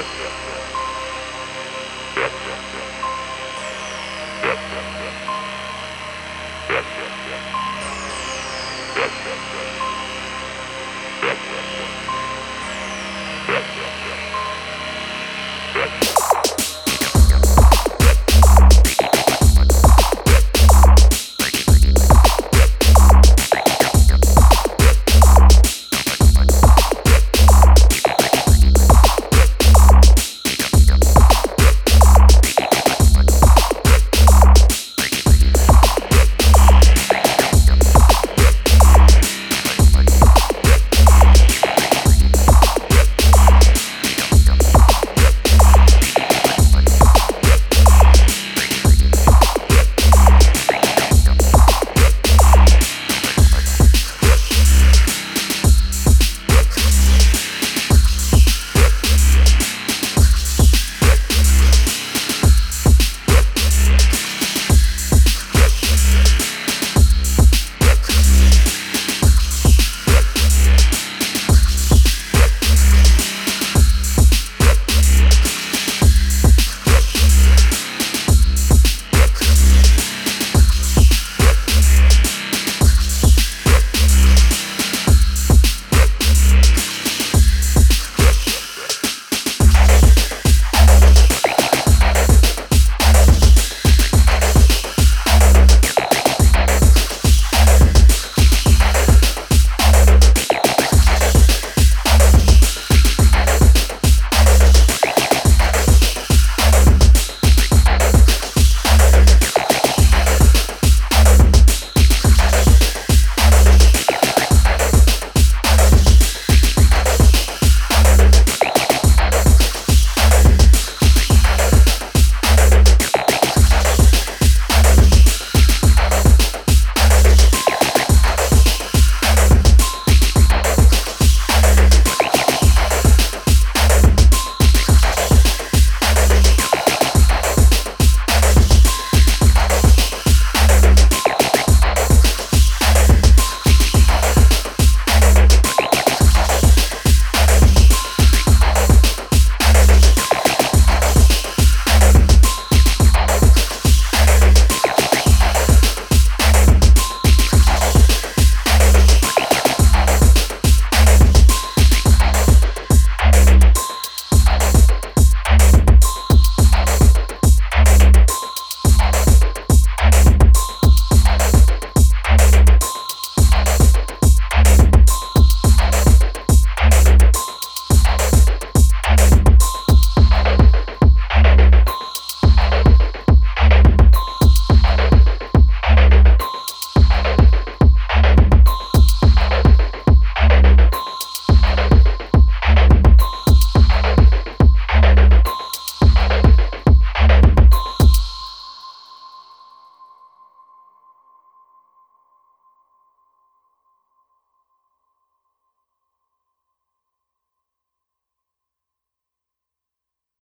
Yep.